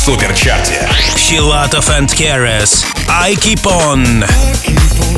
суперчарте. Филатов and Karas. I keep on. I keep on.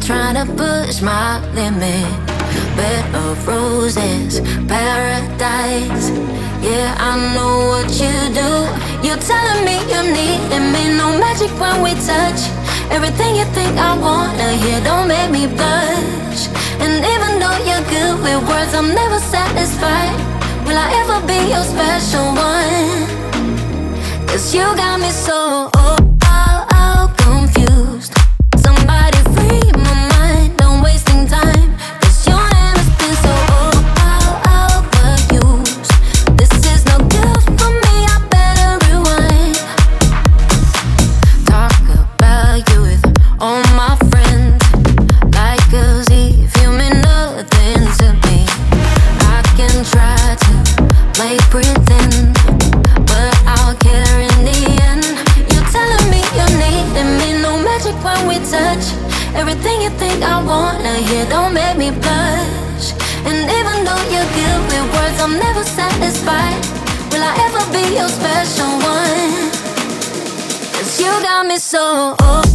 trying to push my limit. Bed of roses, paradise. Yeah, I know what you do. You're telling me you need me. No magic when we touch. Everything you think I wanna hear, don't make me blush. And even though you're good with words, I'm never satisfied. Will I ever be your special one? Cause you got me so. Oh. ever satisfied? Will I ever be your special one? Cause you got me so old.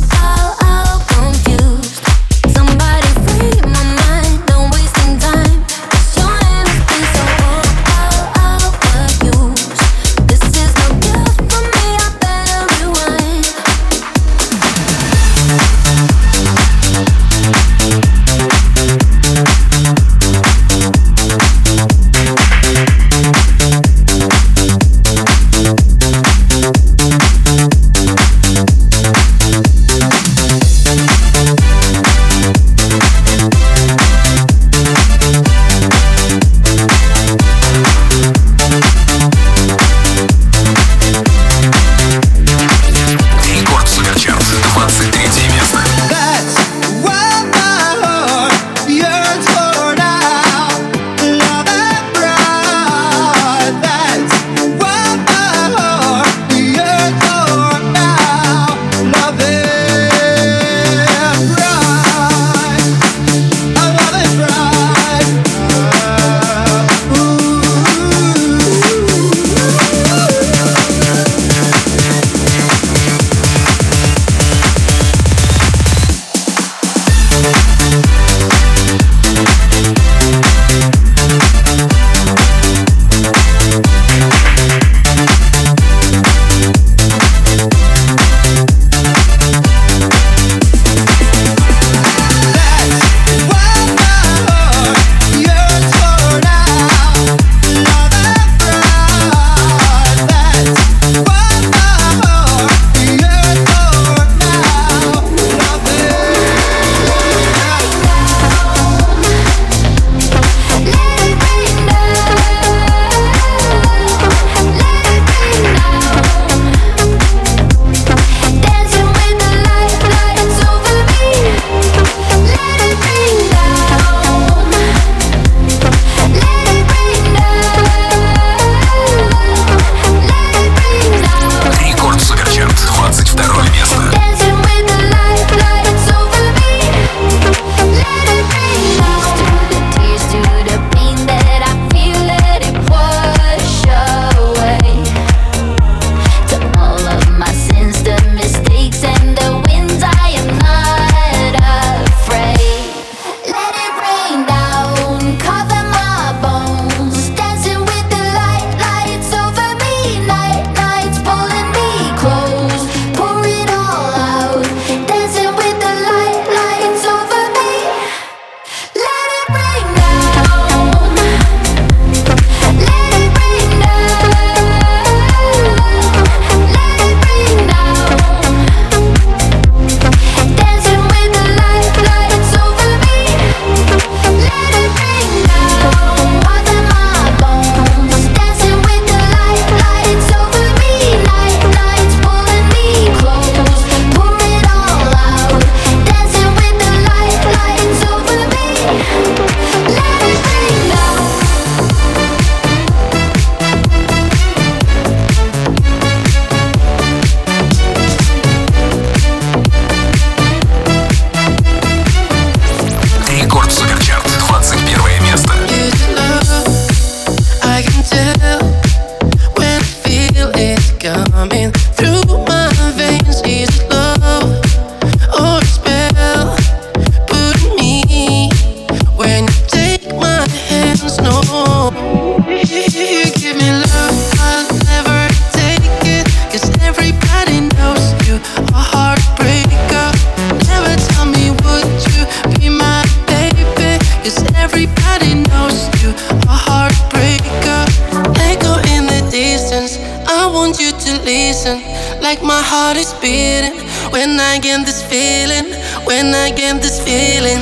I want you to listen, like my heart is beating. When I get this feeling, when I get this feeling.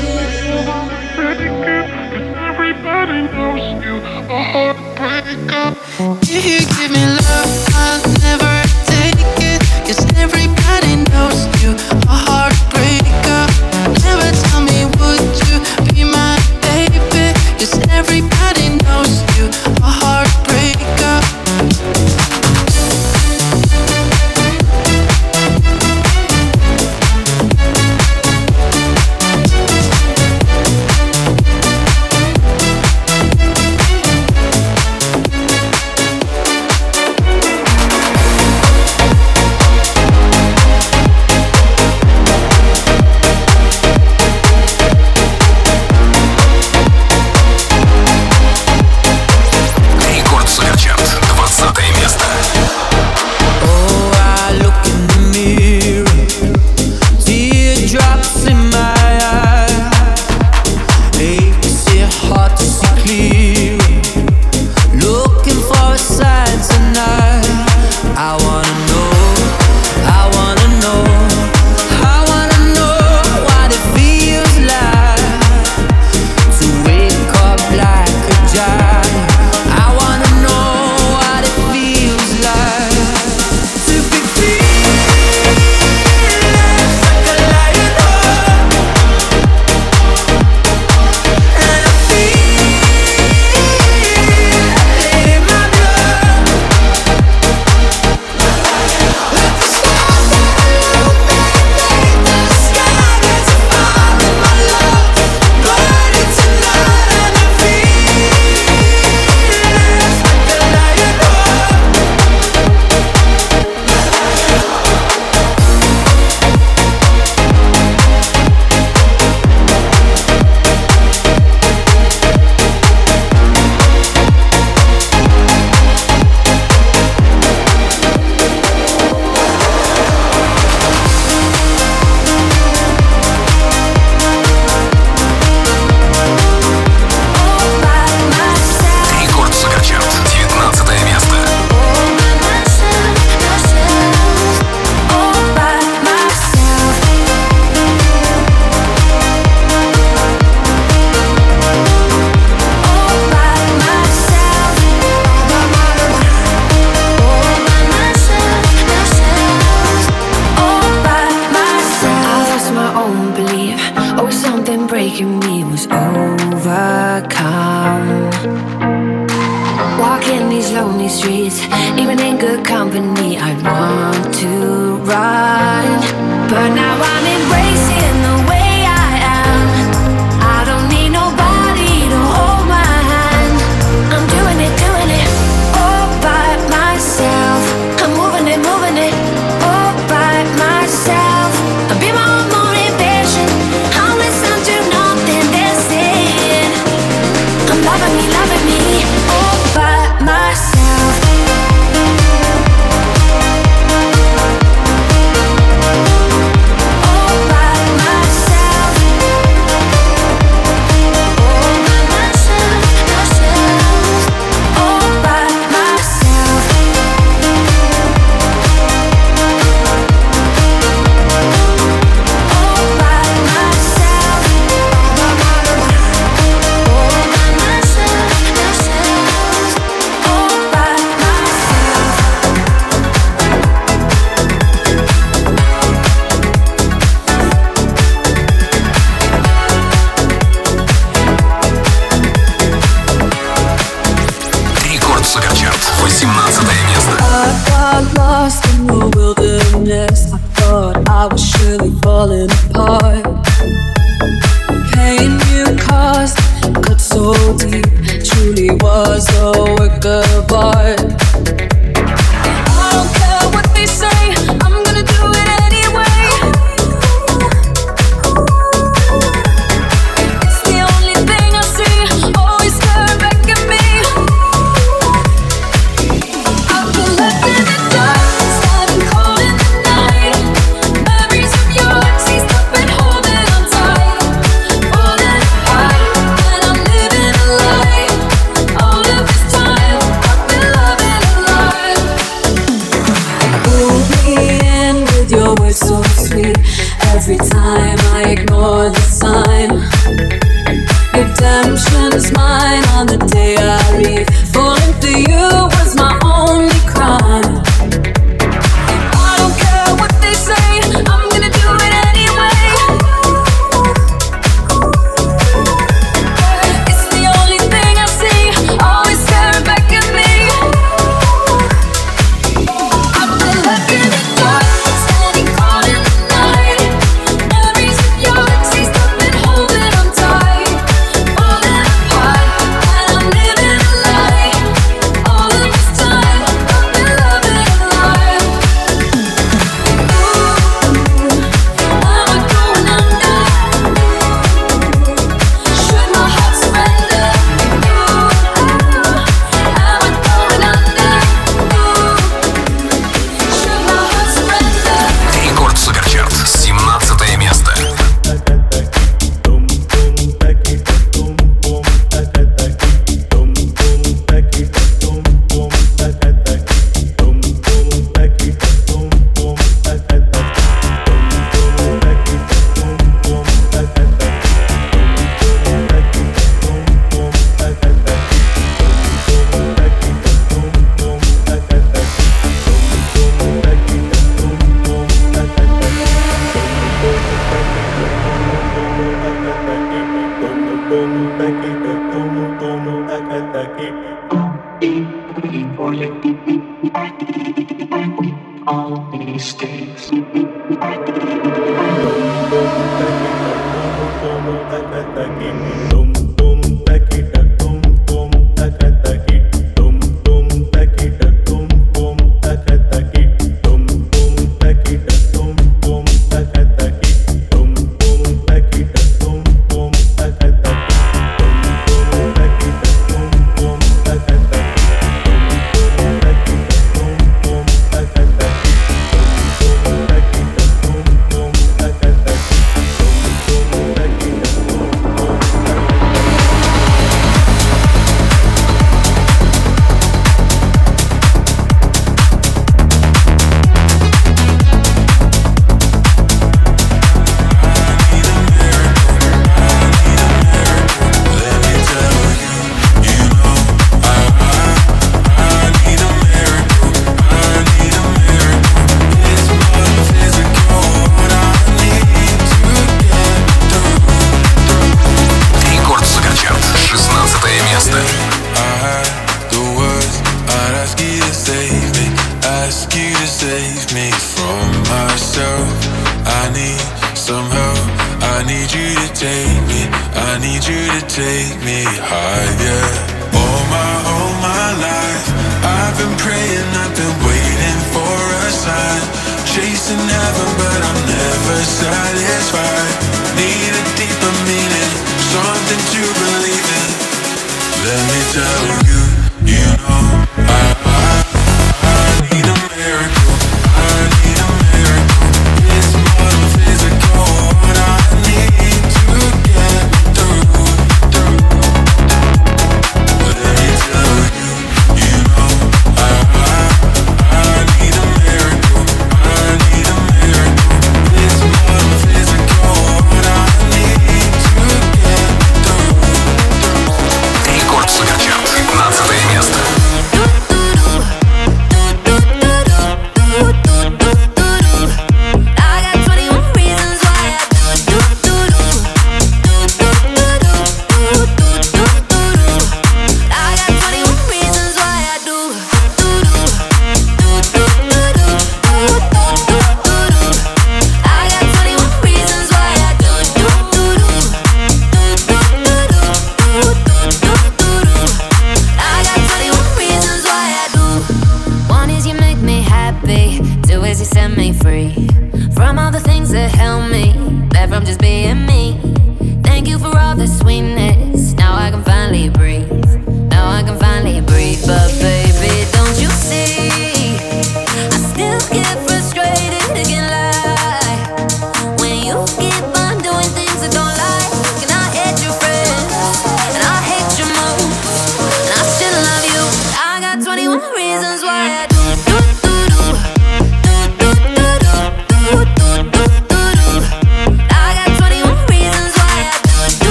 If you give me love, I'll never take it. Cause everybody knows you, a heartbreaker. Never tell me, would you be my baby? Cause everybody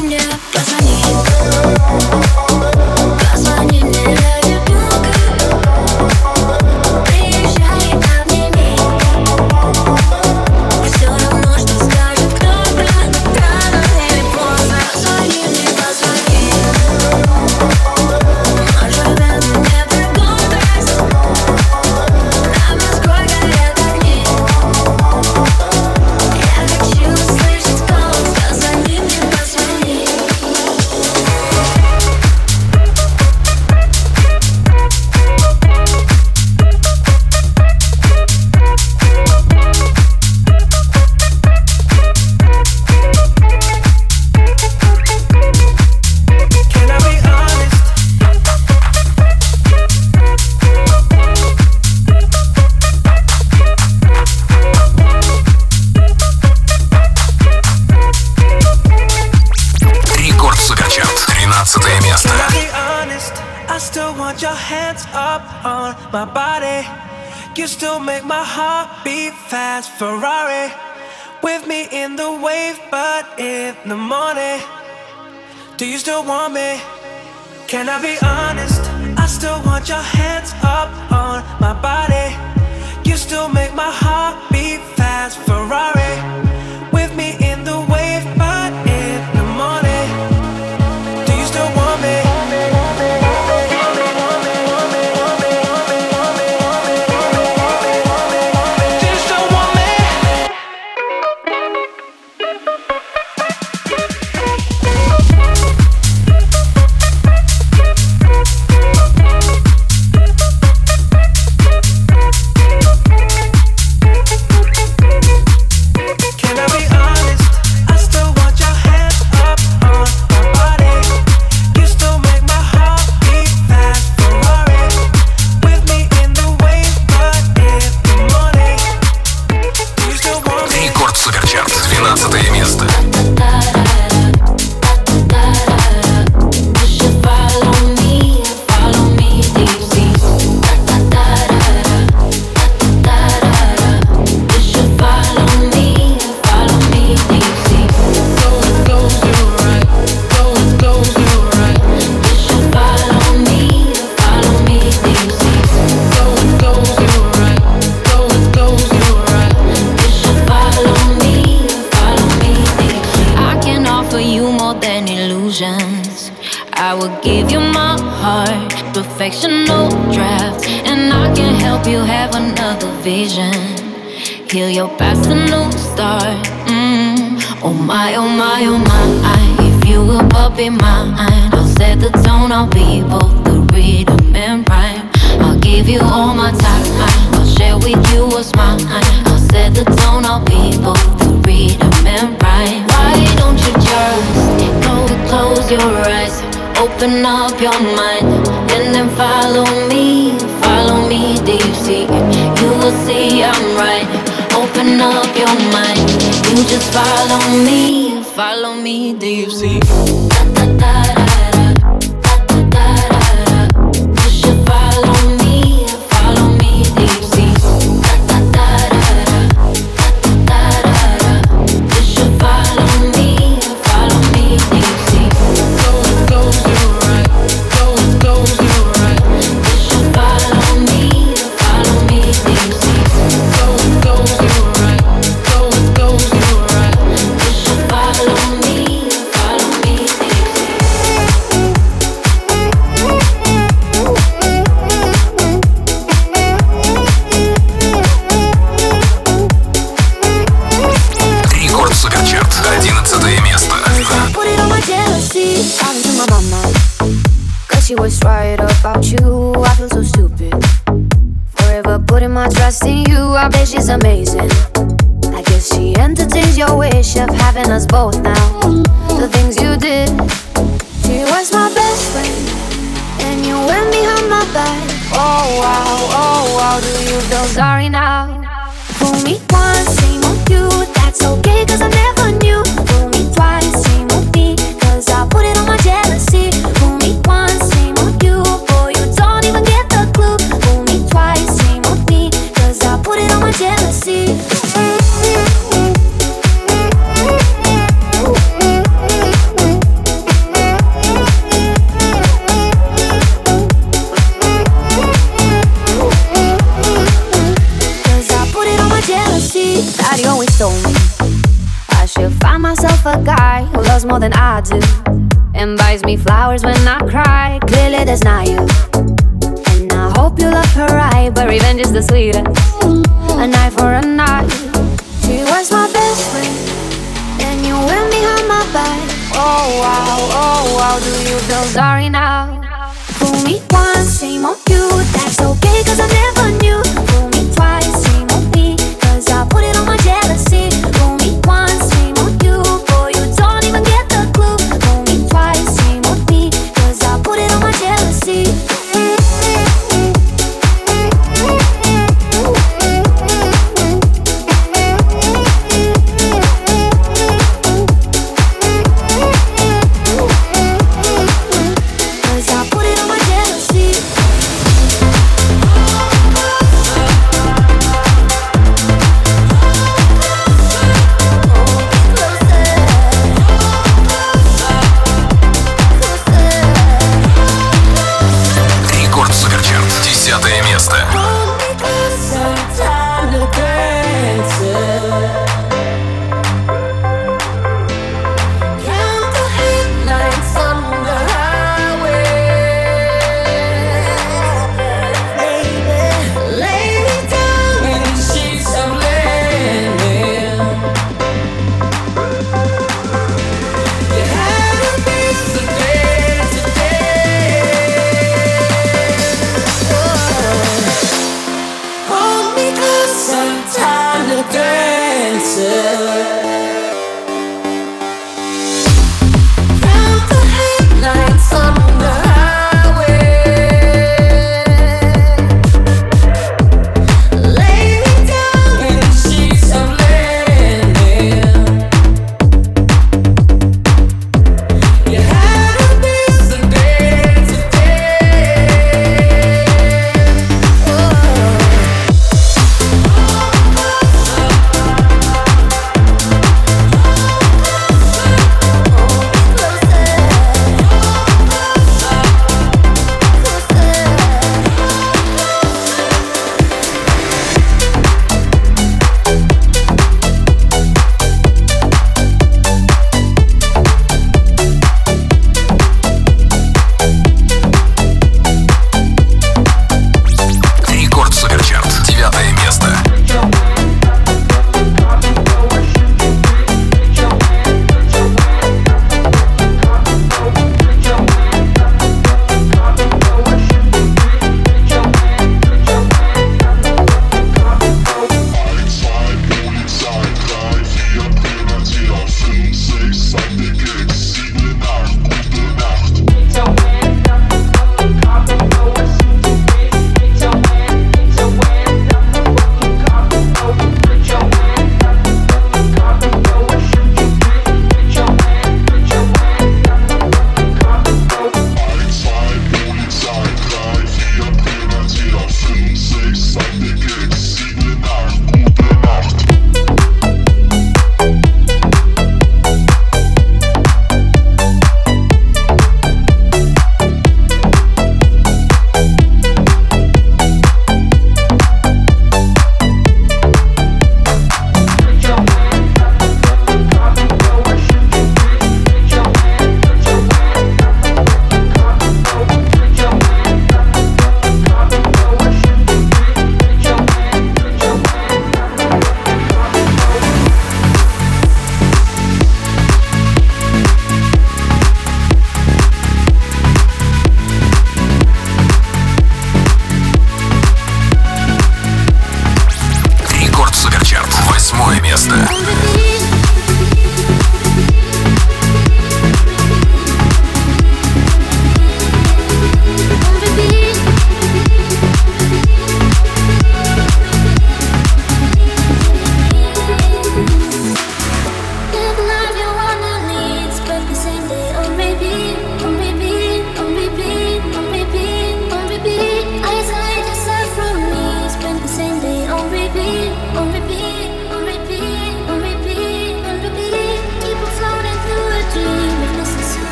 меня позвони night for a night. She was my best friend, and you went behind my back. Oh wow, oh wow, do you feel sorry now? Fool me once, shame on you. That's okay, cause I never knew.